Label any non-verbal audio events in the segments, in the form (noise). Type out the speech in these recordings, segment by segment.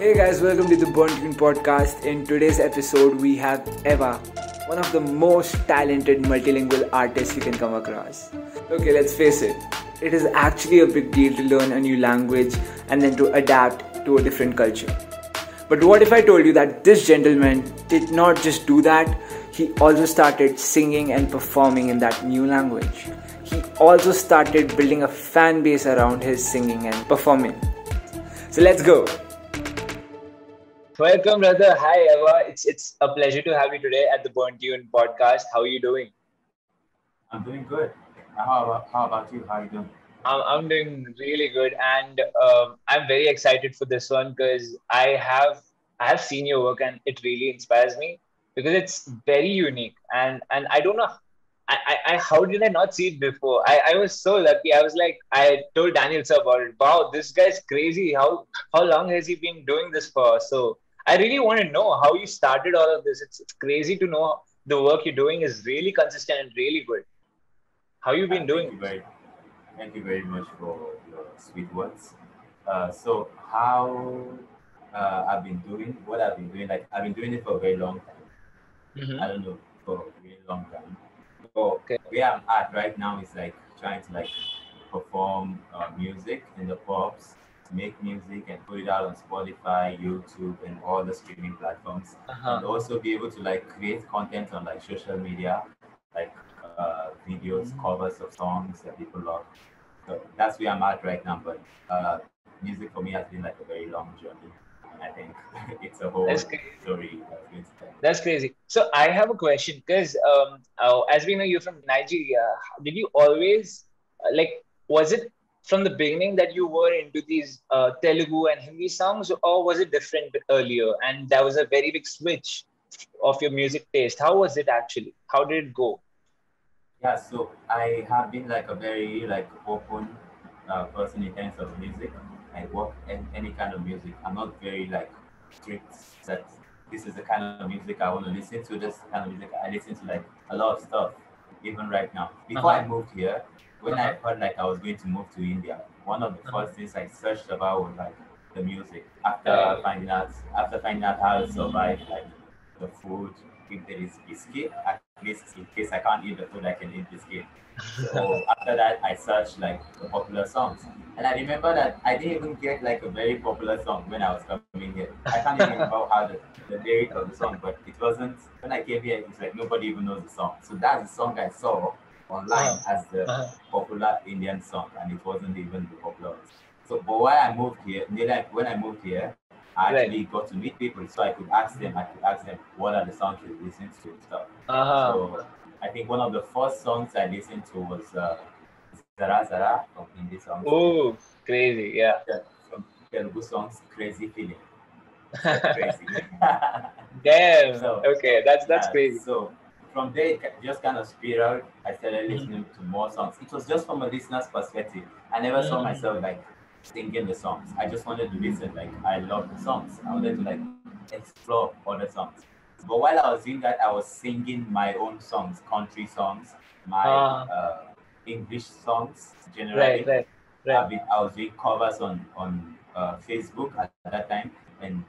Hey guys, welcome to the Born Tune podcast. In today's episode, we have Eva, one of the most talented multilingual artists you can come across. Okay, let's face it, it is actually a big deal to learn a new language and then to adapt to a different culture. But what if I told you that this gentleman did not just do that, he also started singing and performing in that new language. He also started building a fan base around his singing and performing. So let's go. Welcome, brother. Hi, Eva. It's it's a pleasure to have you today at the Born Tune podcast. How are you doing? I'm doing good. How about how about you? How are you doing? I'm, I'm doing really good, and um, I'm very excited for this one because I have I have seen your work, and it really inspires me because it's very unique, and and I don't know I, I, how did I not see it before? I, I was so lucky. I was like, I told Daniel sir about it. Wow, this guy's crazy. How how long has he been doing this for? So I really want to know how you started all of this. It's, it's crazy to know the work you're doing is really consistent and really good. How you've been uh, doing? Thank you, very, thank you very much for your sweet words. Uh, so how uh, I've been doing, what I've been doing, like I've been doing it for a very long time. Mm-hmm. I don't know, for a very long time so okay. where I'm at right now is like trying to like perform uh, music in the pubs, make music and put it out on Spotify, YouTube, and all the streaming platforms, uh-huh. and also be able to like create content on like social media, like uh, videos, mm-hmm. covers of songs that people love. So that's where I'm at right now. But uh, music for me has been like a very long journey. I think (laughs) it's a whole That's story. That's crazy. So I have a question because um, uh, as we know you're from Nigeria, did you always uh, like was it from the beginning that you were into these uh, Telugu and Hindi songs, or was it different earlier? And that was a very big switch of your music taste. How was it actually? How did it go? Yeah, so I have been like a very like open uh, person in terms of music. I work in any kind of music. I'm not very like strict that this is the kind of music I want to listen to. This kind of music I listen to like a lot of stuff, even right now. Before uh-huh. I moved here, when. I heard like I was going to move to India, one of the uh-huh. first things I searched about was like the music. After finding out, after finding out how to survive, like the food, if there is biscuit, at least in case I can't eat the food, I can eat biscuit. (laughs) So after that, I searched like the popular songs, and I remember that I didn't even get like a very popular song when I was coming here. I can't even (laughs) remember how the, the lyric of the song, but it wasn't when I came here. It was like nobody even knows the song. So that's the song I saw online uh-huh. as the uh-huh. popular Indian song, and it wasn't even the popular. So, but when I moved here, like when I moved here, I actually right. got to meet people, so I could ask them. I could ask them what are the songs you listen to and stuff. Uh-huh. So I think one of the first songs I listened to was uh, Zara Zara from Hindi songs. Oh, crazy, yeah. yeah from Telugu songs, Crazy Feeling. (laughs) crazy. (laughs) Damn. So, okay, that's that's yeah, crazy. So from there, it just kind of spiraled. I started listening to more songs. It was just from a listener's perspective. I never saw myself like singing the songs. I just wanted to listen. Like I love the songs. I wanted to like explore other songs. But while I was doing that, I was singing my own songs, country songs, my uh, uh, English songs generally. Right, right, right. Been, I was doing covers on on uh, Facebook at that time, and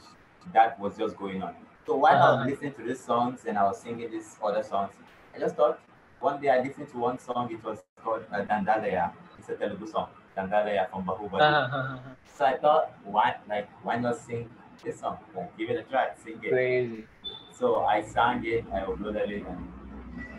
that was just going on. So while uh-huh. I was uh-huh. listening to these songs and I was singing these other songs, I just thought one day I listened to one song. It was called uh, Dandalaya. It's a Telugu song, Dandalaya from Bahubali. Uh-huh, uh-huh. So I thought, why like why not sing this song? Like give it a try, sing it. Crazy. So I sang it, I uploaded it, and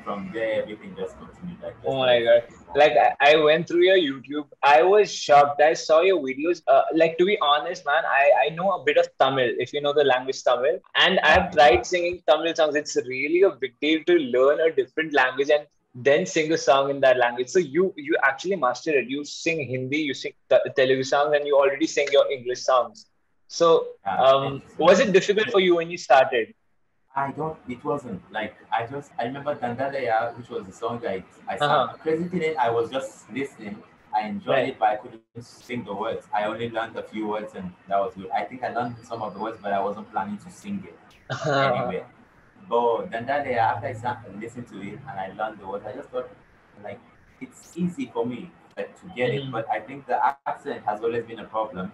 from there everything just continued. Like oh my god! Like I, I went through your YouTube, I was shocked. I saw your videos. Uh, like to be honest, man, I I know a bit of Tamil. If you know the language Tamil, and I've tried singing Tamil songs. It's really a big deal to learn a different language and then sing a song in that language. So you you actually mastered it. You sing Hindi, you sing Telugu songs, and you already sing your English songs. So um, was it difficult for you when you started? I don't. It wasn't like I just. I remember Dandalaya, which was the song I I sang. Uh-huh. Crazy I was just listening. I enjoyed right. it, but I couldn't sing the words. I only learned a few words, and that was good. I think I learned some of the words, but I wasn't planning to sing it anyway. But Dandalaya, after I sang, listened to it and I learned the words, I just thought like it's easy for me like, to get mm-hmm. it. But I think the accent has always been a problem.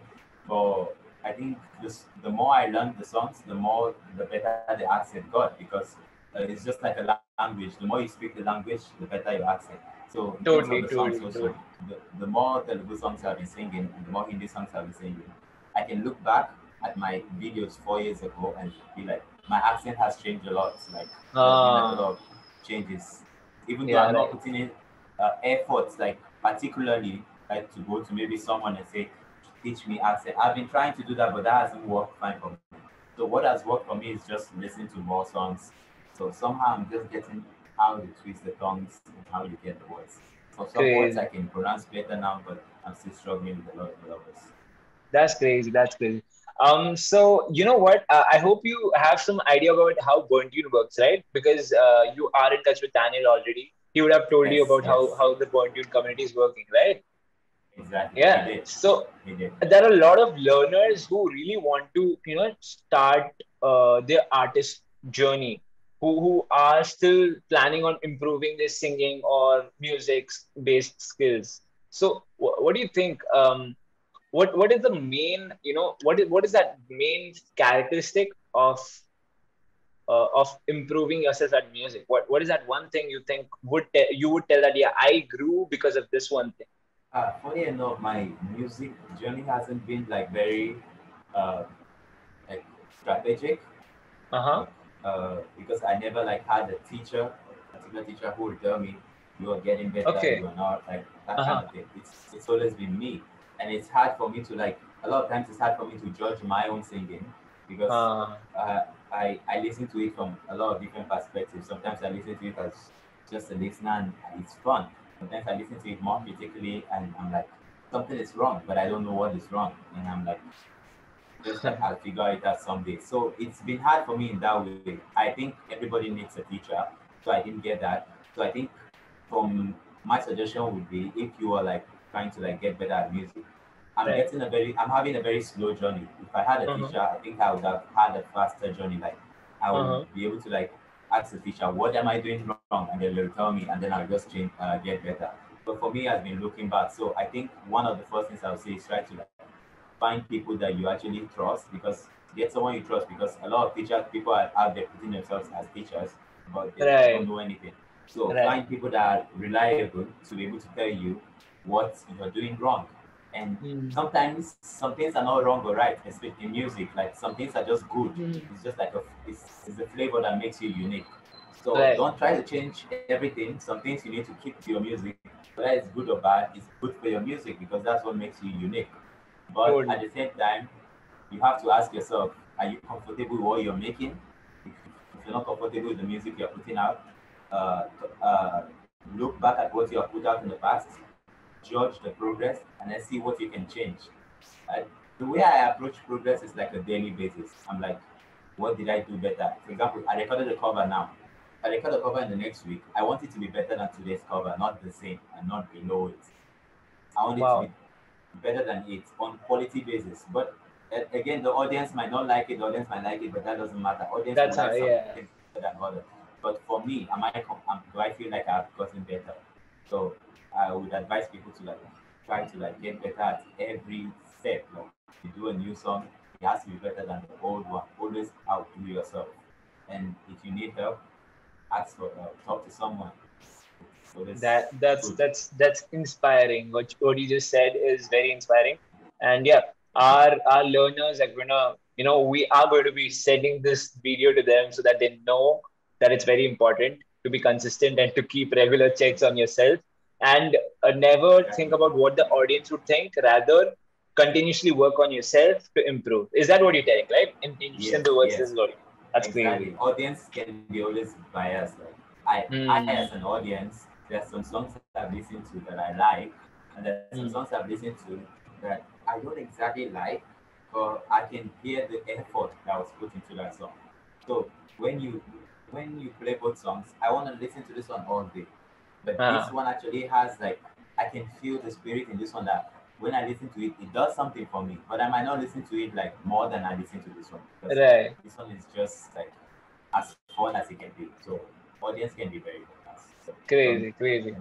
But I think this, the more I learned the songs, the more the better the accent got because uh, it's just like a language. The more you speak the language, the better your accent. So Totally, the songs totally, also, totally. the, the more Telugu songs I've been singing, the more Hindi songs I've been singing, I can look back at my videos four years ago and be like, my accent has changed a lot. Like been a lot of changes. Even though Yeah, I'm not right. putting in uh, efforts, like particularly like to go to maybe someone and say, teach me accent. I've been trying to do that, but that hasn't worked fine for me. So what has worked for me is just listening to more songs. So somehow I'm just getting how you twist the tongues and how you get the words. So some words I can pronounce better now, but I'm still struggling with a lot of others. That's crazy. That's crazy. Um, so you know what? Uh, I hope you have some idea about how Tune works, right? Because uh, you are in touch with Daniel already. He would have told you about how, yes. how the Burnt Tune community is working, right? Exactly. Yeah. So there are a lot of learners who really want to, you know, start uh, their artist journey, who who are still planning on improving their singing or music-based skills. So, wh- what do you think? Um, what what is the main, you know, what is what is that main characteristic of uh, of improving yourself at music? What what is that one thing you think would te- you would tell that yeah, I grew because of this one thing? Uh, funny enough, my music journey hasn't been like very uh, like strategic Uh huh. uh, because I never like had a teacher, particular teacher who would tell me you are getting better, Okay. you are not like that Uh-huh. kind of thing. It's it's always been me, and it's hard for me to like a lot of times it's hard for me to judge my own singing because Uh, uh, I I listen to it from a lot of different perspectives. Sometimes I listen to it as just a listener and it's fun. Sometimes I listen to it more critically and I'm like something is wrong, but I don't know what is wrong, and I'm like I'll figure it out someday. So it's been hard for me in that way. I think everybody needs a teacher, so I didn't get that. So I think from my suggestion would be if you are like trying to like get better at music, I'm Right. getting a very I'm having a very slow journey. If I had a Mhm. teacher, I think I would have had a faster journey. Like I would Uh-huh. be able to like ask the teacher, what am I doing wrong? And they'll tell me, and then I'll just change, uh, get better. But for me, I've been looking back. So I think one of the first things I would say is try to like find people that you actually trust because get someone you trust because a lot of teachers, people are out there putting themselves as teachers, but they Right. don't know anything. So Right. find people that are reliable to be able to tell you what you're doing wrong. And Mm. sometimes some things are not wrong or right, especially in music. Like some things are just good. Mm. It's just like a it's, it's the flavor that makes you unique. So Right. don't try to change everything. Some things you need to keep to your music. Whether it's good or bad, it's good for your music because that's what makes you unique. But Totally. at the same time, you have to ask yourself, are you comfortable with what you're making? If, if you're not comfortable with the music you're putting out, uh, uh, look back at what you have put out in the past, judge the progress, and then see what you can change. Uh, the way I approach progress is like a daily basis. I'm like, what did I do better? For example, I recorded the cover now. If I record the cover in the next week, I want it to be better than today's cover, not the same and not below it. I want Wow. it to be better than it on quality basis. But uh, again, the audience might not like it, the audience might like it, but that doesn't matter. Audience That's like how- some yeah. better than others. But for me, am I am, do I feel like I've gotten better? So I would advise people to like try to like get better at every step. Like you do a new song, it has to be better than the old one. Always outdo yourself. And if you need help, ask for help. Talk to someone. So that that's good. that's that's inspiring what what you just said is very inspiring and yeah our our learners are gonna you know we are going to be sending this video to them so that they know that it's very important to be consistent and to keep regular checks on yourself and uh, never think about what the audience would think rather continuously work on yourself to improve is that what you're telling right in, in Yes, simple words yes. this is what that's exactly. crazy Audience can be always biased. Like I, Mm. I as an audience, there's some songs that I've listened to that I like, and there's some Mm. songs I've listened to that I don't exactly like, but I can hear the effort that was put into that song. So when you when you play both songs, I want to listen to this one all day. But this Uh-huh. one actually has like I can feel the spirit in this one that when I listen to it, it does something for me. But I might not listen to it like more than I listen to this one. right this one is just like as fun as it can be. So audience can be very fast. So, crazy um, crazy like.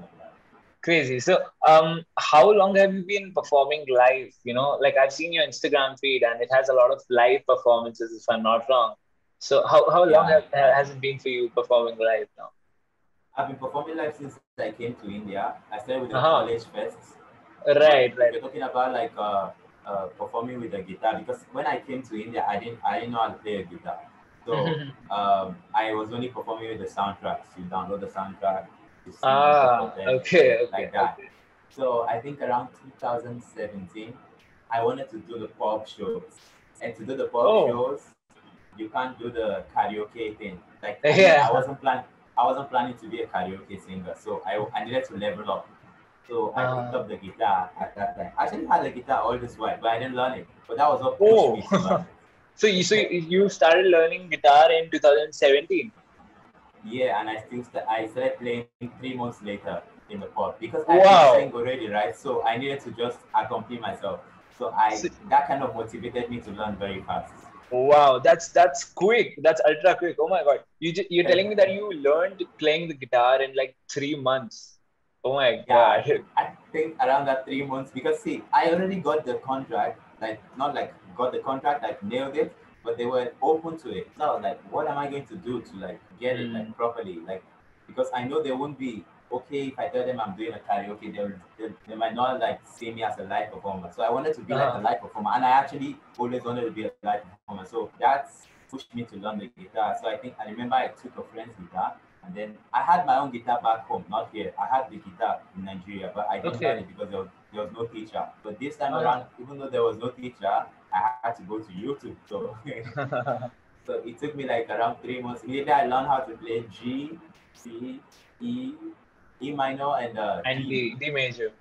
Crazy. So, um, how long have you been performing live? You know, like I've seen your Instagram feed, and it has a lot of live performances, if I'm not wrong. So, how, how long Yeah. have, has it been for you performing live now? I've been performing live since I came to India. I started with the Uh-huh. college first. Right, right. We're talking about like uh, uh, performing with a guitar because when I came to India, I didn't I didn't know how to play a guitar. So (laughs) um, I was only performing with the soundtracks. You download the soundtrack. Ah, okay, okay, like that. okay. So I think around 2017, I wanted to do the pop shows. And to do the pop Oh. shows, you can't do the karaoke thing. Like (laughs) Yeah. I wasn't plan I wasn't planning to be a karaoke singer, so I, I needed to level up. So I picked Ah. up the guitar at that time. I actually had the guitar all this while, but I didn't learn it. But that was what pushed Oh. learn. (laughs) So you so you you started learning guitar in 2017. Yeah, and I still st- I started playing three months later in the pub because I Wow. sang already, right? So I needed to just accompany myself. So I So- that kind of motivated me to learn very fast. Wow, that's that's quick. That's ultra quick. Oh my god. You ju- you're telling me that you learned playing the guitar in like three months. Oh my Yeah. god. I think around that three months because see, I already got the contract, like not like got the contract, like nailed it, but they were open to it. So I was like, what am I going to do to like get it like Mm. properly? Like because I know they won't be okay if I tell them I'm doing a karaoke, they'll, they they might not like see me as a live performer. So I wanted to be like Uh-huh. a live performer, and I actually always wanted to be a live performer. So that's pushed me to learn the guitar. So I think I remember I took a friend's guitar, and then I had my own guitar back home, not here. I had the guitar in Nigeria, but I didn't Okay. learn it because there was, there was no teacher. But this time around, even though there was no teacher, I had to go to YouTube. So (laughs) So it took me like around three months. Immediately I learned how to play G, C, E, E minor, and uh, and D. D, major.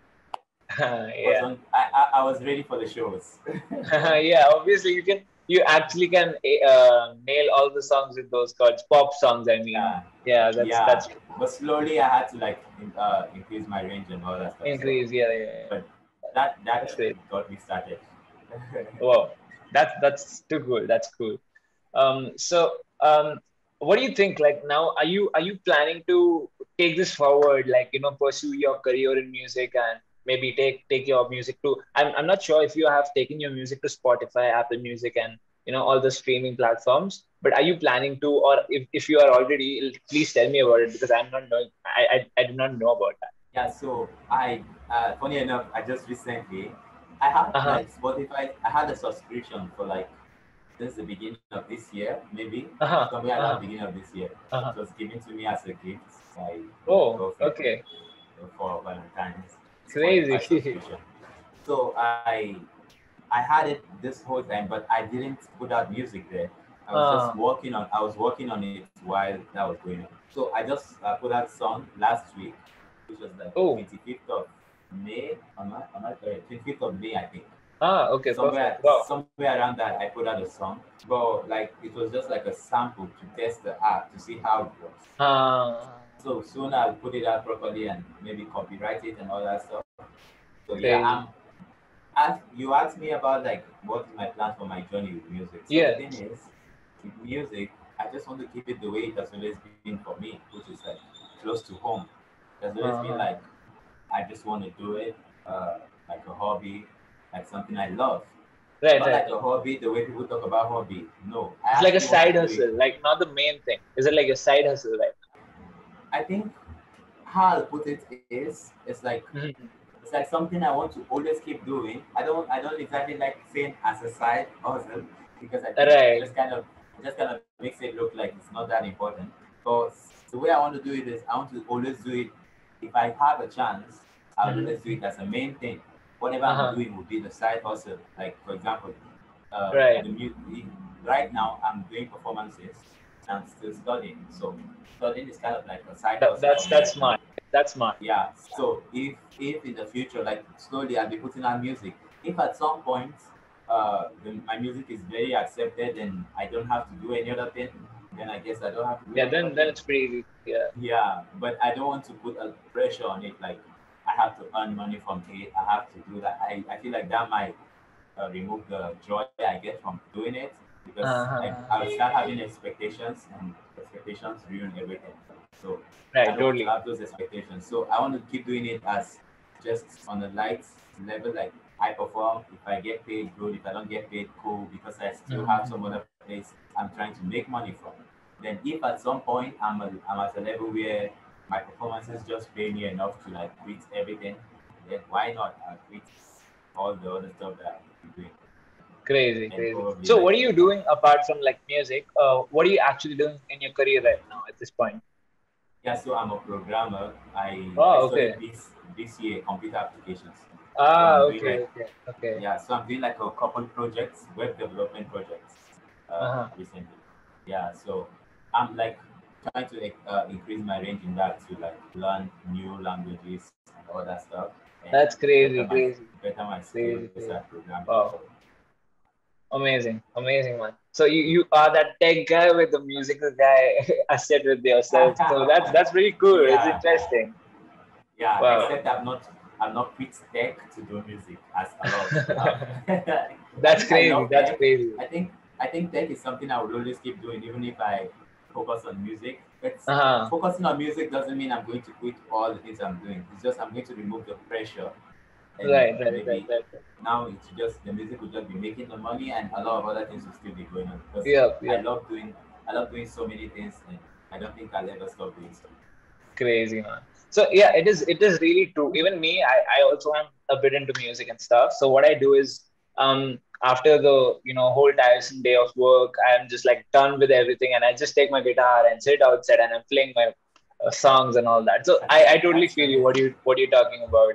(laughs) Was yeah. on- I, I, was ready for the shows. (laughs) yeah, obviously you can you actually can uh, nail all the songs with those chords. Pop songs, I mean. yeah. Yeah, that's Yeah. that's But slowly I had to like uh, increase my range and all that stuff. So increase. Yeah, yeah, yeah. that that That's great. got me started. (laughs) Wow, that's that's too cool. That's cool. Um, so um, what do you think? Like now, are you are you planning to take this forward? Like you know, pursue your career in music and maybe take take your music to. I'm I'm not sure if you have taken your music to Spotify, Apple Music, and you know all the streaming platforms. But are you planning to, or if, if you are already, please tell me about it because I'm not knowing. I I, I do not know about that. Yeah, so I, uh, funny enough, I just recently, I had Uh-huh. like Spotify, I had a subscription for like since the beginning of this year, maybe Uh-huh. somewhere around Uh-huh. the beginning of this year. Uh-huh. It was given to me as a gift by Oh, okay. for Valentine's. Crazy. So I, I had it this whole time, but I didn't put out music there. I was Ah. just working on. I was working on it while that was going on. So I just uh, put out song last week, which was like Oh. 25th of May. Am I? Am I correct? 25th of May, I think. Ah, okay, Somewhere. Wow. somewhere around that, I put out a song. But like, it was just like a sample to test the app to see how it works. Ah, So soon I'll put it out properly and maybe copyright it and all that stuff. So Okay. yeah, um, as you asked me about like what is my plan for my journey with music. So Yeah. the thing is, with music, I just want to keep it the way it has always been for me, which is like close to home. It has always Uh-huh. been like I just want to do it uh, like a hobby, like something I love. right, Not right. like a hobby, the way people talk about hobby. No, I It's like a side hustle, like not the main thing. Is it like a side hustle, right? I think how I'll put it is, it's like Mhm. it's like something I want to always keep doing. I don't I don't exactly like saying as a side hustle because I think Right. just kind of just kind of makes it look like it's not that important. But the way I want to do it is I want to always do it if I have a chance, I'll Mhm. always do it as a main thing. Whatever Uh-huh. I'm doing will be the side hustle. Like for example, uh, Right. the mu- right now I'm doing performances and I'm still studying. So studying is kind of like a side That, hustle. that's that's smart. That's smart. Yeah. So if if in the future, like slowly, I'll be putting out music. If at some point, uh, the, my music is very accepted and I don't have to do any other thing, then I guess I don't have to. Yeah, then then it's pretty easy. Yeah. Yeah, but I don't want to put a pressure on it. Like have to earn money from it. I have to do that. I, I feel like that might uh, remove the joy I get from doing it because Uh-huh. I, I will start having expectations and expectations ruin everything. So right, I don't totally. have those expectations. So I want to keep doing it as just on a light level, like I perform. If I get paid, good. If I don't get paid, cool. Because I still Mhm. have some other place I'm trying to make money from. Then if at some point I'm a, I'm at a level where my performances just pay me enough to like quit everything, then why not? I quit all the other stuff that I'm doing. Crazy, crazy. So, like- what are you doing apart from like music? Uh, what are you actually doing in your career right now at this point? Yeah, so I'm a programmer. I, Oh, I okay. this this year computer applications. Ah, I'm okay, like- okay, okay. Yeah, so I'm doing like a couple projects, web development projects, uh, Uh-huh. recently. Yeah, so I'm like trying to uh, increase my range in that to like learn new languages and all that stuff. That's crazy, better my- crazy. Better my Crazy, skills crazy. at. Wow. Amazing, amazing, man. So you, you are that tech guy with the musical guy (laughs) asset with yourself. So (laughs) that's that's pretty cool. It's interesting. Yeah, Wow. except I'm not I'm not quit tech to do music as a lot. of people have. That's (laughs) crazy. That's tech. crazy. I think I think tech is something I would always keep doing, even if I focus on music. It's Uh-huh. focusing on music doesn't mean I'm going to quit all the things I'm doing. It's just I'm going to remove the pressure. And Right, right, right, right. Now it's just the music will just be making the money, and a lot of other things will still be going on. Because Yeah, I love doing I love doing so many things, and I don't think I'll ever stop doing so. crazy man so yeah it is it is really true even me i, I also am a bit into music and stuff so what i do is um after the you know whole tiresome day of work i'm just like done with everything and i just take my guitar and sit outside and i'm playing my uh, songs and all that. So i, I totally feel you what you what you're talking about.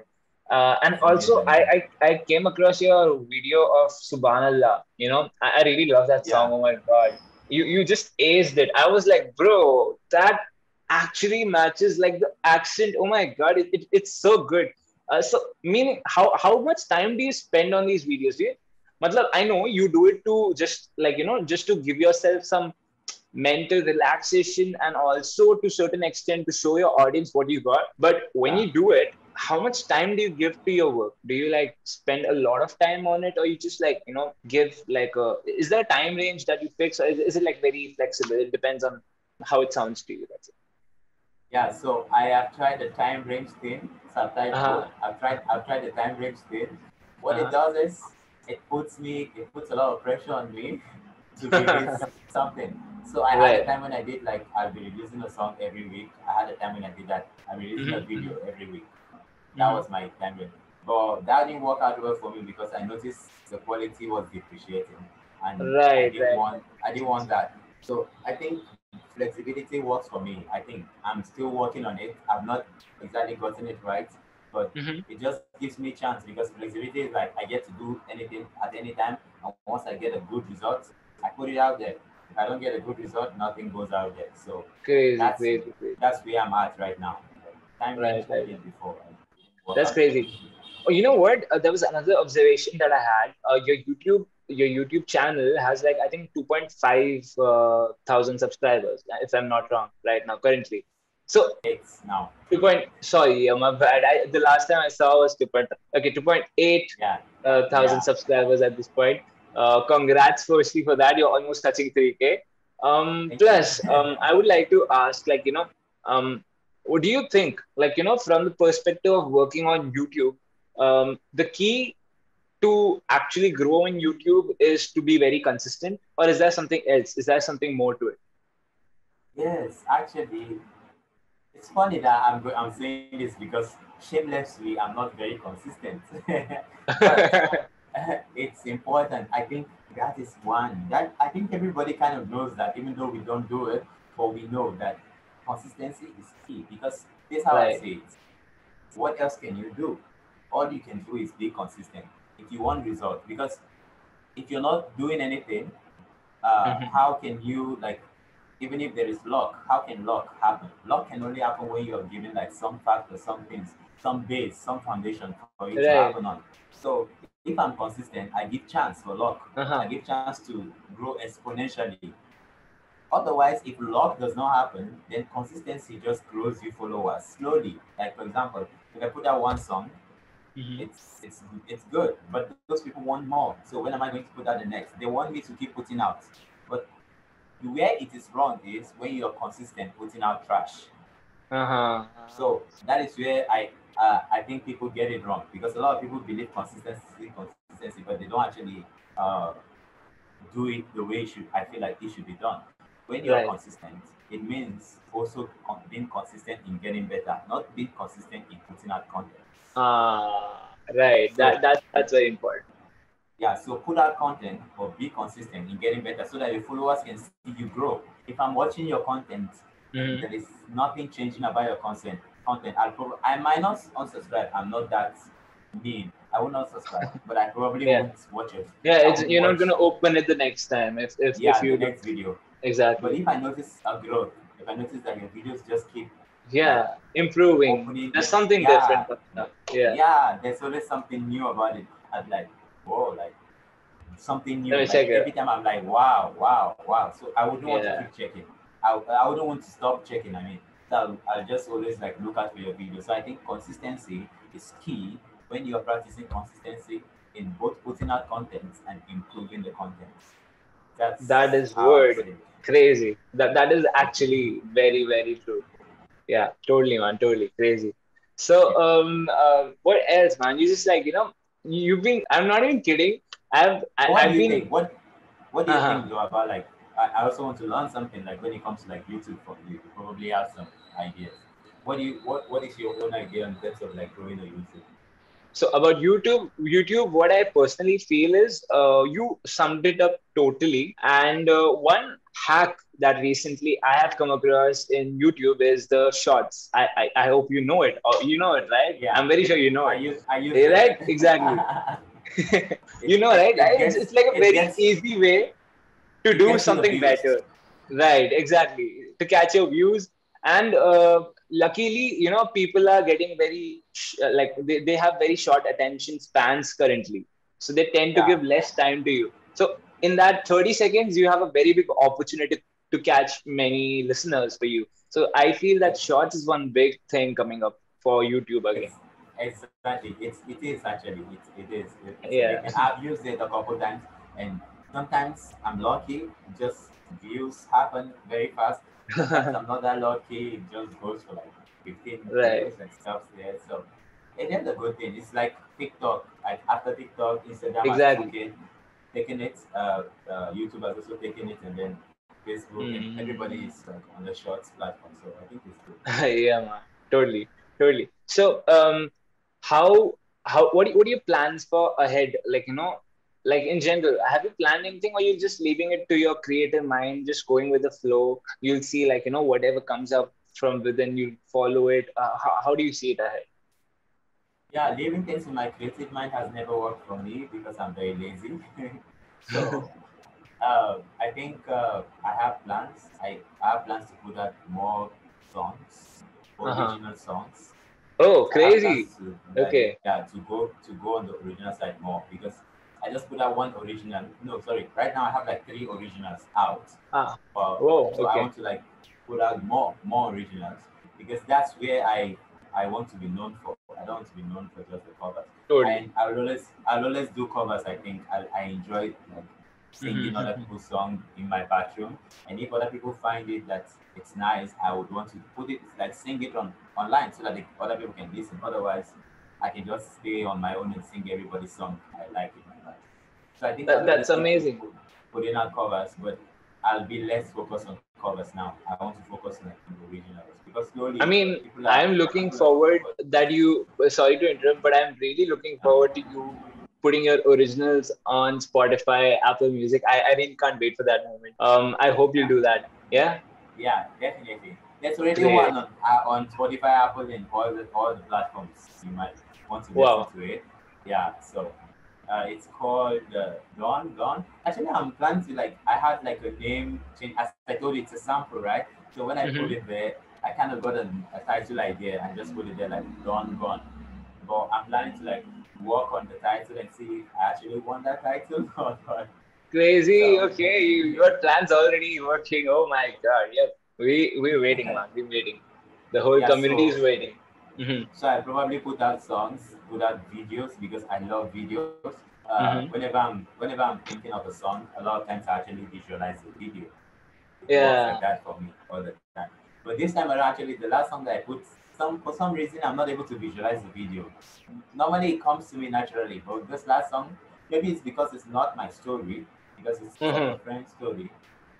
Uh, and also I, I i came across your video of subhanallah you know? I, I really love that song Yeah. oh my god. You you just aced it. I was like bro that actually matches like the accent. Oh my god it, it, it's so good. Uh, so meaning how how much time do you spend on these videos? Do you Matlab, i know you do it to just like you know just to give yourself some mental relaxation and also to certain extent to show your audience what you got but when Yeah. you do it how much time do you give to your work do you like spend a lot of time on it or you just like you know give like a is there a time range that you fix or is, is it like very flexible it depends on how it sounds to you that's it Yeah, so I have tried the time range thing. So I've tried Uh-huh. I've tried I've tried the time range thing. What it Uh-huh. does is it puts me it puts a lot of pressure on me to (laughs) release something. So I had a time when I did like I'll be releasing a song every week. I had a time when I did that. I'm releasing Mhm, a video every week. That Mhm. was my time range. But that didn't work out well for me because I noticed the quality was depreciating. And I didn't right. want I didn't want that. So I think flexibility works for me. I think I'm still working on it. I've not exactly gotten it right, but Mhm. it just gives me chance because flexibility is like I get to do anything at any time. And once I get a good result, I put it out there. If I don't get a good result, nothing goes out there. So Crazy, That's- crazy, crazy. that's where I'm at right now. Time Right, range I right. did before. That's crazy. Oh, you know what? Uh, there was another observation that I had. Uh, your YouTube, your YouTube channel has like I think 2.5 uh, thousand subscribers, if I'm not wrong, right now currently. So It's now. two point. Sorry, yeah, my bad. I, the last time I saw was two point. Okay, 2.8 Yeah. uh, thousand Yeah. subscribers at this point. Uh, congrats, firstly, for that. You're almost touching 3K. Um, Thank plus, um, I would like to ask, like, you know, um, what do you think, like, you know, from the perspective of working on YouTube, um, the key to actually grow in YouTube is to be very consistent, or is there something else? Is there something more to it? Yes, actually, it's funny that I'm I'm saying this because shamelessly I'm not very consistent. (laughs) But (laughs) it's important. I think that is one that I think everybody kind of knows that, even though we don't do it, but we know that consistency is key because this is how I Right. say it. What else can you do? All you can do is be consistent if you want results. Because if you're not doing anything, uh, Mhm. how can you like even if there is luck, how can luck happen? Luck can only happen when you're given like some factor, some things, some base, some foundation for it to happen on. So if I'm consistent, I give chance for luck. Uh-huh. I give chance to grow exponentially. Otherwise, if luck does not happen, then consistency just grows you followers slowly. Like for example, if I put out one song, it's it's it's good, but those people want more. So when am I going to put out the next? They want me to keep putting out, where it is wrong is when you're consistent putting out trash. Uh-huh. So that is where I uh, I think people get it wrong because a lot of people believe consistency, consistency, but they don't actually uh, do it the way it should. I feel like it should be done. When you're Right. consistent, it means also con- being consistent in getting better, not being consistent in putting out content. Ah, right. That that that's very important. Yeah, so put out content or be consistent in getting better so that your followers can see you grow. If I'm watching your content, Mhm. there is nothing changing about your content. Content, I'll probably, I might not unsubscribe. I'm not that mean. I will not subscribe, (laughs) but I probably Yeah. won't watch it. Yeah, it's you're not gonna open it the next time if if, Yeah, if you the next video. Exactly. But if I notice a growth, if I notice that your videos just keep Yeah, improving. opening, There's something yeah, different. Yeah. yeah, there's always something new about it. I'm like, whoa, like something new. Let me Like, check it. every time I'm like, wow, wow, wow. So I wouldn't want to keep checking. I, I wouldn't want to stop checking. I mean, so I'll, I'll just always like look out for your videos. So I think consistency is key when you are practicing consistency in both putting out content and improving the content. That's That is word. Crazy. That that is actually very very true. Yeah, totally, man. Totally crazy. So, um, uh, what else, man? You just like you know, you've been. I'm not even kidding. I've I, what I've do you been. think? What What do you Uh-huh. think about like? I, I also want to learn something like when it comes to like YouTube from you. You probably have some ideas. What do you what What is your own idea in terms of like growing a YouTube? So about YouTube, YouTube, what I personally feel is uh, you summed it up totally. And uh, one hack that recently I have come across in YouTube is the shorts. I, I, I hope you know it. Or you know it, right? Yeah. I'm very sure you know I it. use I use it. right? Exactly. (laughs) (laughs) you know, right? It It's, gets- it's like a very gets- easy way to do gets you the something better. Right, exactly. To catch your views. And uh, luckily, you know, people are getting very, uh, like, they, they have very short attention spans currently. So they tend to Yeah. give less time to you. So in that 30 seconds, you have a very big opportunity to catch many listeners for you. So I feel that shorts is one big thing coming up for YouTube again. It's, exactly. It's it is actually it, it is. It, Yeah. and I've used it a couple times, and sometimes I'm lucky. Just views happen very fast. Sometimes I'm not that lucky. It just goes for like 15 (laughs) Right. views and stuff there. So it is a good thing. It's like TikTok. Like after TikTok, Instagram Exactly. Taken, taken it. Uh, uh, YouTube has also taken it, and then Facebook. Mm. And everybody is like on the Shorts platform. So I think it's good. (laughs) yeah, man. Totally, totally. So, um, how how what are- what are your plans for ahead? Like you know, like in general, have you planned anything, or you're just leaving it to your creative mind, just going with the flow? You'll see, like you know, whatever comes up from within, you follow it. Uh, how how do you see it ahead? Yeah, leaving things in my creative mind has never worked for me because I'm very lazy. (laughs) so uh, I think uh, I have plans. I, I have plans to put out more songs, Uh-huh. original songs. Oh, crazy! to, like, Okay. Yeah, to go to go on the original side more because I just put out one original. No, sorry. Right now I have like three originals out. Ah. But, Whoa. so I want to like put out more more originals because that's where I I want to be known for. I don't want to be known for just the covers. Totally. And I'll always I'll always do covers. I think I, I enjoy like singing Mhm, other people's song in my bathroom. And if other people find it that it's nice, I would want to put it like sing it on online so that the other people can listen. Otherwise, I can just stay on my own and sing everybody's song I like in my life. So I think That- that's amazing. Putting out covers, but I'll be less focused on now. I want to focus on the originals because slowly. I mean, I am looking forward that you. Sorry to interrupt, but I'm really looking forward to you putting your originals on Spotify, Apple Music. I, I really can't wait for that moment. Um, I hope you'll do that. Yeah. Yeah, definitely. There's already Great. one on, uh, on Spotify, Apple, and all the all the platforms. You might want to listen Wow. to it. Yeah, so uh, it's called uh, Dawn. Dawn. Actually, I'm planning to like. I had like a name change. As I told you, it's a sample, right? So when I Mhm. put it there, I kind of got a, a title idea and just put it there like Dawn Gone. But I'm planning to like work on the title and see if I actually want that title (laughs) or not. Crazy. So- Okay, you, your plans already working. Oh my God. Yep. We we're waiting, man. We're waiting. The whole Yeah, community so- is waiting. Mhm. So I probably put out songs, put out videos because I love videos. Uh, Mhm. Whenever I'm whenever I'm thinking of a song, a lot of times I actually visualize the video. Yeah. like that for me all the time. But this time around, actually, the last song that I put, some for some reason, I'm not able to visualize the video. Normally, it comes to me naturally, but this last song, maybe it's because it's not my story, because it's Mhm. a friend's story.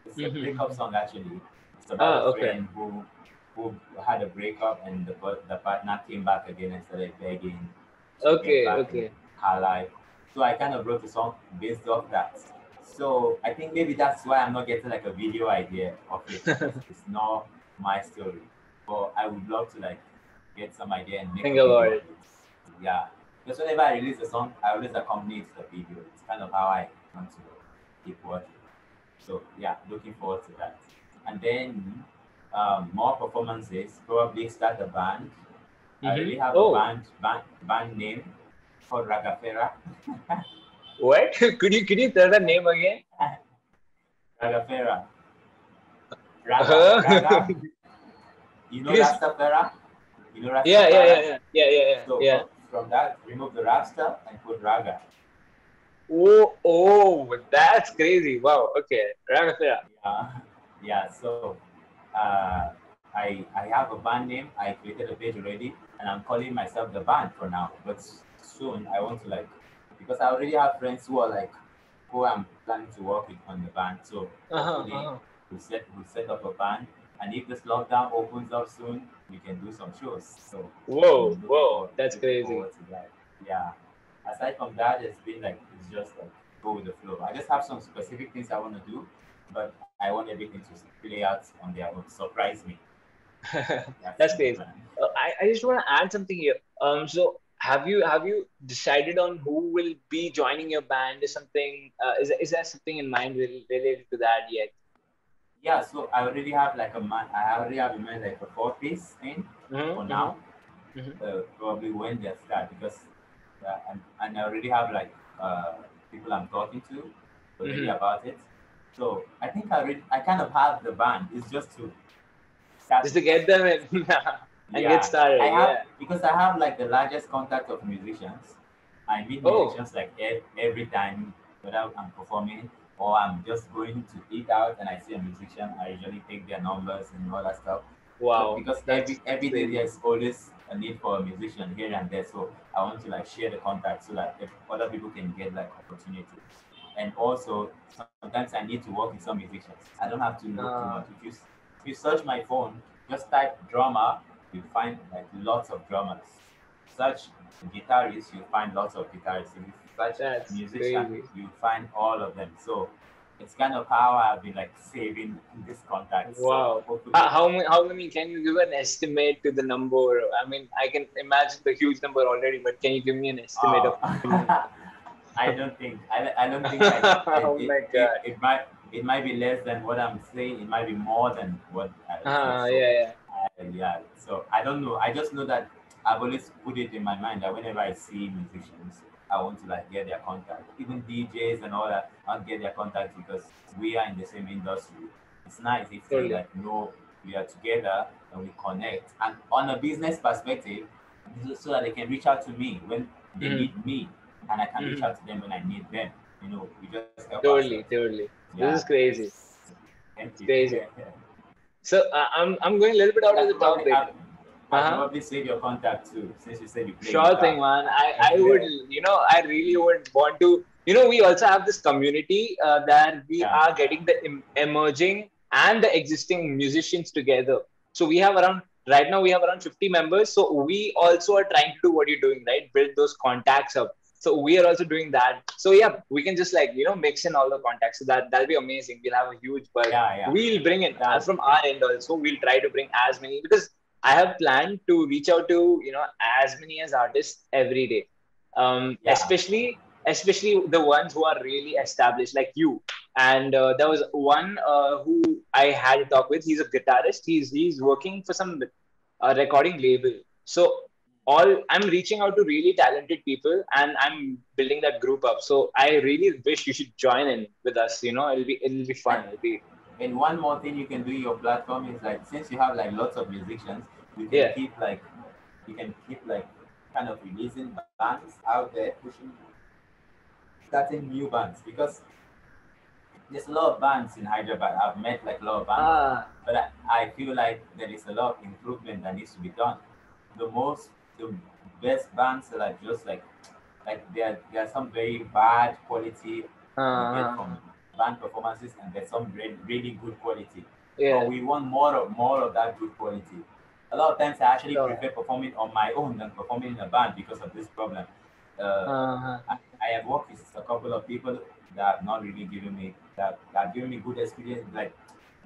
It's a Mhm. breakup song, actually. It's about Ah, a okay. who who had a breakup and the, the partner came back again and started begging. Okay, okay. Her life. So I kind of wrote a song based off that. So I think maybe that's why I'm not getting like a video idea of it. (laughs) it's not my story. But I would love to like get some idea and make Think a video it. Yeah. Because whenever I release a song, I always accompany it to the video. It's kind of how I want to keep working. So yeah, looking forward to that. And then um, more performances, probably start a band. I Mhm. really have Oh. a band, band band name called Ragafera. (laughs) What? (laughs) could you could you tell the name again? Ragafera. Raga, Uh-huh. Raga. (laughs) You know. Rastafari? You know Rastafari? Yeah, yeah, yeah, yeah, yeah, yeah, yeah. So yeah. from- from that, remove the Rasta and put Raga. Oh, oh, that's crazy! Wow. Okay, Ramafira. Yeah, yeah. So uh, I I have a band name. I created a page already, and I'm calling myself the band for now. But soon I want to like because I already have friends who are like who I'm planning to work with on the band. So Uh-huh, uh-huh. we set we set up a band, and if this lockdown opens up soon, we can do some shows. So Whoa, whoa, that's crazy. that. Yeah. Aside from that, it's been like it's just like go with the flow. I just have some specific things I want to do, but I want everything to play out on their own. Surprise me. (laughs) That's crazy. Uh, I, I just want to add something here. Um, so have you have you decided on who will be joining your band? Is something uh, is is there something in mind related to that yet? Yeah, so I already have like a man. I already have in mind like a four piece thing Mhm, for mhm. now. Mhm. Uh, probably when they start because uh, and, and I already have like uh, people I'm talking to already Mhm. about it. So I think I already I kind of have the band. It's just to start Just to get them in (laughs) and Yeah. get started. I have Yeah. because I have like the largest contact of musicians. I meet Oh. musicians like every time whether I'm performing or I'm just going to eat out and I see a musician. I usually take their numbers and all that stuff. Wow. Because that's every every day there's always a need for a musician here and there. So I want to like share the contact so that if other people can get like opportunities. And also sometimes I need to work with some musicians. I don't have to look too Ah. much. If you if you search my phone, just type drummer, you find like lots of drummers. Search guitarists, you find lots of guitarists. If you search That's musician, you find all of them. So it's kind of how I've been like saving (laughs) this contact. Wow. hopefully- Uh, how many? How many? Can you give an estimate to the number? I mean, I can imagine the huge number already, but can you give me an estimate of? (laughs) I don't think I, I don't think it, (laughs) Oh it, my it- God. It, might it might be less than what I'm saying. It might be more than what. I, Ah, so, yeah, yeah. I- yeah. So I don't know. I just know that I've always put it in my mind that whenever I see musicians, I want to like get their contact. Even DJs and all that, I'll get their contact because we are in the same industry. It's nice if we Totally. like know we are together and we connect. And on a business perspective, so that they can reach out to me when they Mhm. need me, and I can reach Mhm. out to them when I need them. You know, we just Totally, totally. Yeah. This is crazy. You. crazy. So uh, I'm I'm going a little bit out of the topic. have- Uh-huh. probably save your contact too, since you said you play Sure thing, man. I, I would, you know, I really would want to, you know, we also have this community uh, that we Yeah. are getting the em- emerging and the existing musicians together. So we have around, right now, we have around 50 members. So we also are trying to do what you're doing, right? Build those contacts up. So we are also doing that. So yeah, we can just like, you know, mix in all the contacts. So that, that'll be amazing. We'll have a huge buzz. Yeah, yeah. We'll bring in Yeah. from our end also. We'll try to bring as many because I have planned to reach out to you know as many as artists every day, um, Yeah. especially especially the ones who are really established like you. And uh, there was one uh, who I had a talk with. He's a guitarist. He's he's working for some uh, recording label. So all I'm reaching out to really talented people, and I'm building that group up. So I really wish you should join in with us. You know, it'll be it'll be fun. It'll be And one more thing you can do your platform is like since you have like lots of musicians, you can Yeah. keep like you can keep like kind of releasing bands out there, pushing starting new bands because there's a lot of bands in Hyderabad. I've met like a lot of bands, Ah, but I, I feel like there is a lot of improvement that needs to be done. The most, the best bands are just like, like there, there are some very bad quality you get uh, from band performances, and there's some really, really good quality. yeah. But we want more of more of that good quality. A lot of times, I actually prefer performing on my own than performing in a band because of this problem. Uh, Uh, I, I have worked with a couple of people that have not really given me that, that have given me good experience, like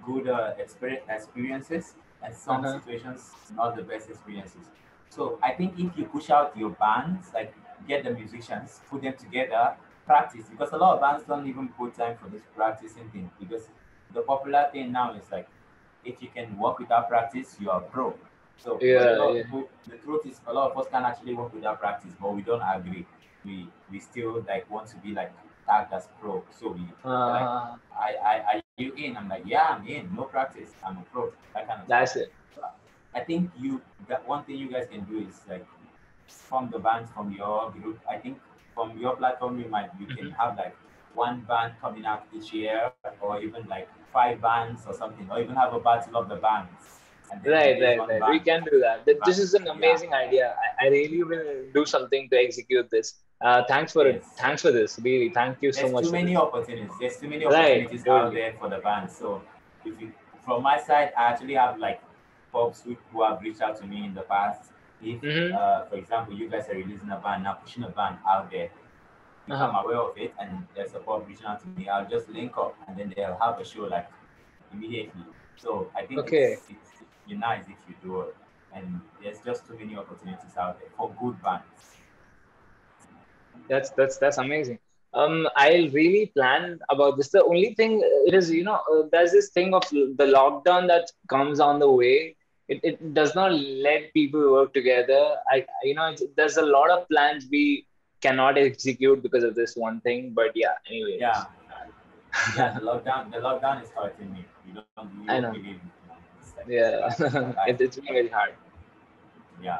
good uh, experience, experiences, and some Uh-huh. situations not the best experiences. So I think if you push out your bands, like get the musicians, put them together, practice because a lot of bands don't even put time for this practicing thing because the popular thing now is like if you can work without practice, you are pro. So Yeah, yeah. people- the truth is a lot of us can actually work without practice, but we don't agree. We we still like want to be like tagged as pro. So we like uh, I, I are you in? I'm like, yeah, I'm in. No practice. I'm a pro. That kind of that's it. I think you that one thing you guys can do is like from the bands from your group. I think from your platform you might you can Mhm. have like one band coming out each year, or even like five bands or something, or even have a battle of the bands. Right, right, right. We can do that. Th- This is an Yeah. amazing idea. I, I really will do something to execute this. Uh, thanks for it. Thanks for this. Really, thank you so There's much. too many this. opportunities. There's too many Right, opportunities out there for the band. So if you, from my side, I actually have like folks who, who have reached out to me in the past. If, Mhm. uh, for example, you guys are releasing a band now, pushing a band out there, if Uh-huh. I'm aware of it and there's support reaching out to me, I'll just link up and then they'll have a show like immediately. So I think Okay. it's, it's, it's nice if you do it. And there's just too many opportunities out there for good bands. That's that's that's amazing. Um, I'll really plan about this. The only thing uh, it is, you know, uh, there's this thing of the lockdown that comes on the way. It, it does not let people work together. I, you know, it's, there's a lot of plans we cannot execute because of this one thing. But yeah, anyway. Yeah. yeah, the lockdown, the lockdown is hurting me. You don't, you I know. It's like- Yeah, it, it's been very (laughs) hard. yeah.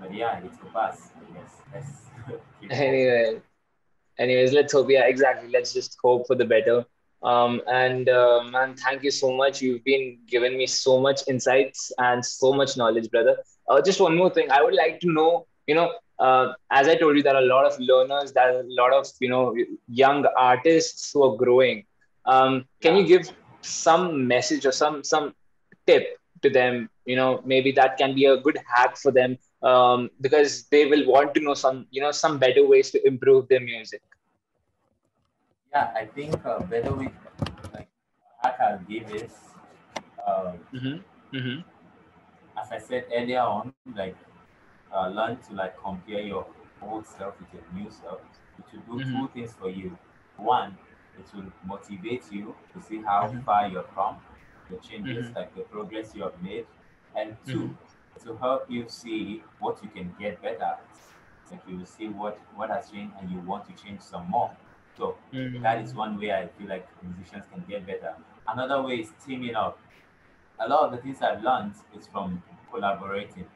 But yeah, it's the past. Yes, let's (laughs) keep going. Anyway, anyways, let's hope. Yeah, exactly. Let's just hope for the better. Um, and uh, man, thank you so much. You've been giving me so much insights and so much knowledge, brother. Uh, just one more thing, I would like to know. You know, uh, as I told you, there are a lot of learners. There are a lot of you know young artists who are growing. Um, can you give some message or some some tip to them? You know, maybe that can be a good hack for them um, because they will want to know some you know some better ways to improve their music. Yeah, I think uh, better we like hack I'll give is uh, Mm-hmm. Mm-hmm. as I said earlier on, like uh, learn to like compare your old self with your new self. It will do Mhm. two things for you. One, it will motivate you to see how Mhm. far you've come, the changes, Mhm. like the progress you have made, and 2 Mhm. to help you see what you can get better. Like you will see what what has changed, and you want to change some more. So Mm-hmm. that is one way I feel like musicians can get better. Another way is teaming up. A lot of the things I've learned is from collaborating.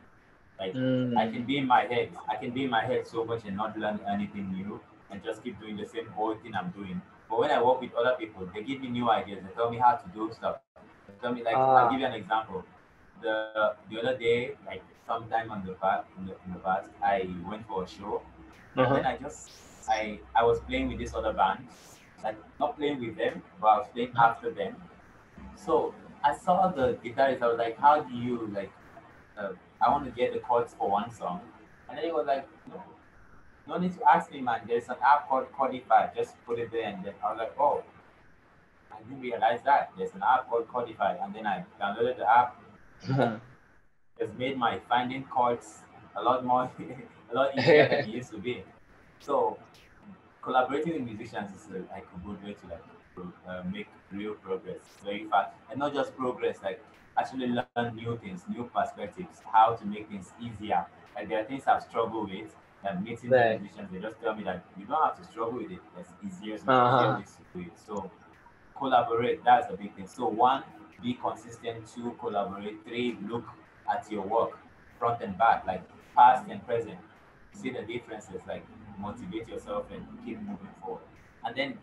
Like Mm. I can be in my head, I can be in my head so much and not learn anything new and just keep doing the same old thing I'm doing. But when I work with other people, they give me new ideas. They tell me how to do stuff. They tell me like Ah. I'll give you an example. The the other day, like sometime on the past in the, in the past, I went for a show Uh-huh. then I just I I was playing with this other band, like not playing with them, but I was playing after them. So I saw the guitarist. I was like, "How do you like? Uh, I want to get the chords for one song," and then he was like, "No, no need to ask me, man. There's an app called Chordify. Just put it there." And then I was like, "Oh, I didn't realize that there's an app called Chordify." And then I downloaded the app. (laughs) It's made my finding chords a lot more, (laughs) a lot easier than it used to be. So collaborating with musicians is uh, like a good way to like uh, make real progress very fast, and not just progress, like actually learn new things, new perspectives, how to make things easier. Like there are things I've struggled with. That meeting the musicians, they just tell me that you don't have to struggle with it. It's easier, Uh-huh. to do it. So collaborate. That's a big thing. So one, be consistent. Two, collaborate. Three, look at your work, front and back, like past and present. See the differences, like motivate yourself and keep moving forward. And then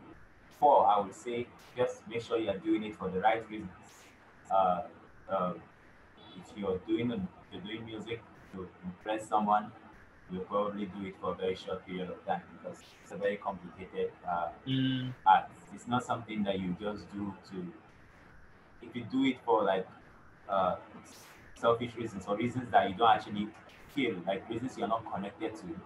four, I would say just make sure you're doing it for the right reasons. Uh, uh, if you're doing you're doing music to impress someone, you'll probably do it for a very short period of time because it's a very complicated uh, Mm. art. It's not something that you just do to. If you do it for like uh, selfish reasons or reasons that you don't actually feel, like reasons you're not connected to,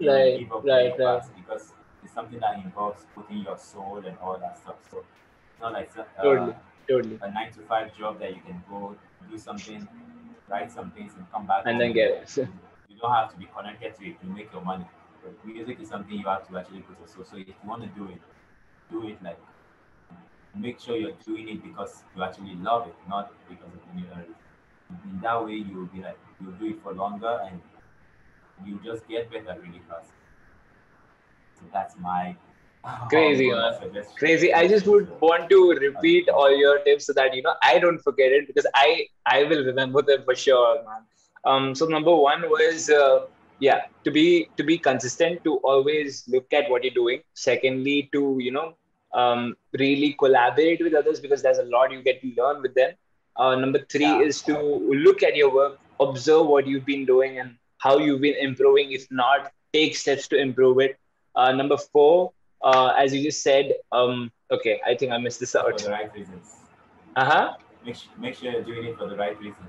Right, give right, right. because it's something that involves putting your soul and all that stuff. So it's not like uh, Totally. Totally. a nine to five job that you can go do something, write some things, and come back And then get it. you don't have to be connected to it to make your money. But music is something you have to actually put your soul. So if you want to do it, do it like make sure you're doing it because you actually love it, not because of other reason. In that way, you will be like you'll do it for longer and you just get better really fast. So that's my (laughs) Crazy. Crazy. I just would want to repeat all your tips so that you know I don't forget it because I I will remember them for sure, man. Um. So number one was uh, yeah to be to be consistent to always look at what you're doing. Secondly, to you know um really collaborate with others because there's a lot you get to learn with them. Uh, number three Yeah. is to look at your work, observe what you've been doing and how you've been improving. If not, take steps to improve it. Uh, number four, uh, as you just said, um, okay, I think I missed this out. for the right reasons. Uh huh. Make, make sure you're doing it for the right reason.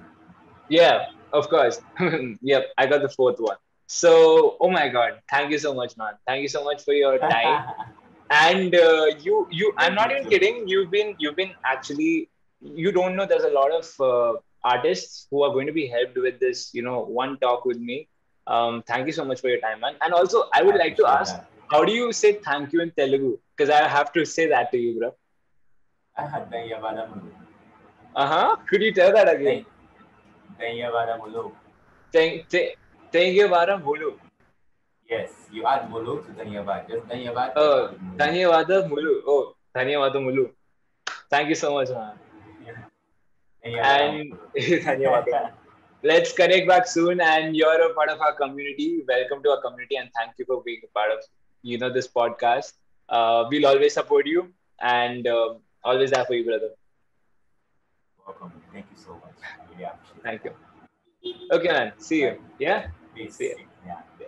Yeah, of course. (laughs) yep, I got the fourth one. So, oh my God, thank you so much, man. Thank you so much for your time. (laughs) and uh, you, you, I'm not even kidding. You've been, you've been actually, you don't know. There's a lot of uh, artists who are going to be helped with this, you know, one talk with me. Um, thank you so much for your time, man. And also, I would I like to ask, that. how do you say thank you in Telugu? Because I have to say that to you, bro. Uh huh. Could you tell that again? Thank, thank, thank you, Thank you. Yes, you add Mulu to Dhanyavad. Just Oh, Dhanyavad Mulu. Oh, Mulu. Thank you so much, man. And. (laughs) (laughs) Let's connect back soon. And you're a part of our community. Welcome to our community, and thank you for being a part of you know this podcast. Uh, we'll always support you and um always there for you, brother. Welcome. Thank you so much. I really appreciate. Thank you. Okay, man. See you. Yeah. Peace. See ya. Yeah.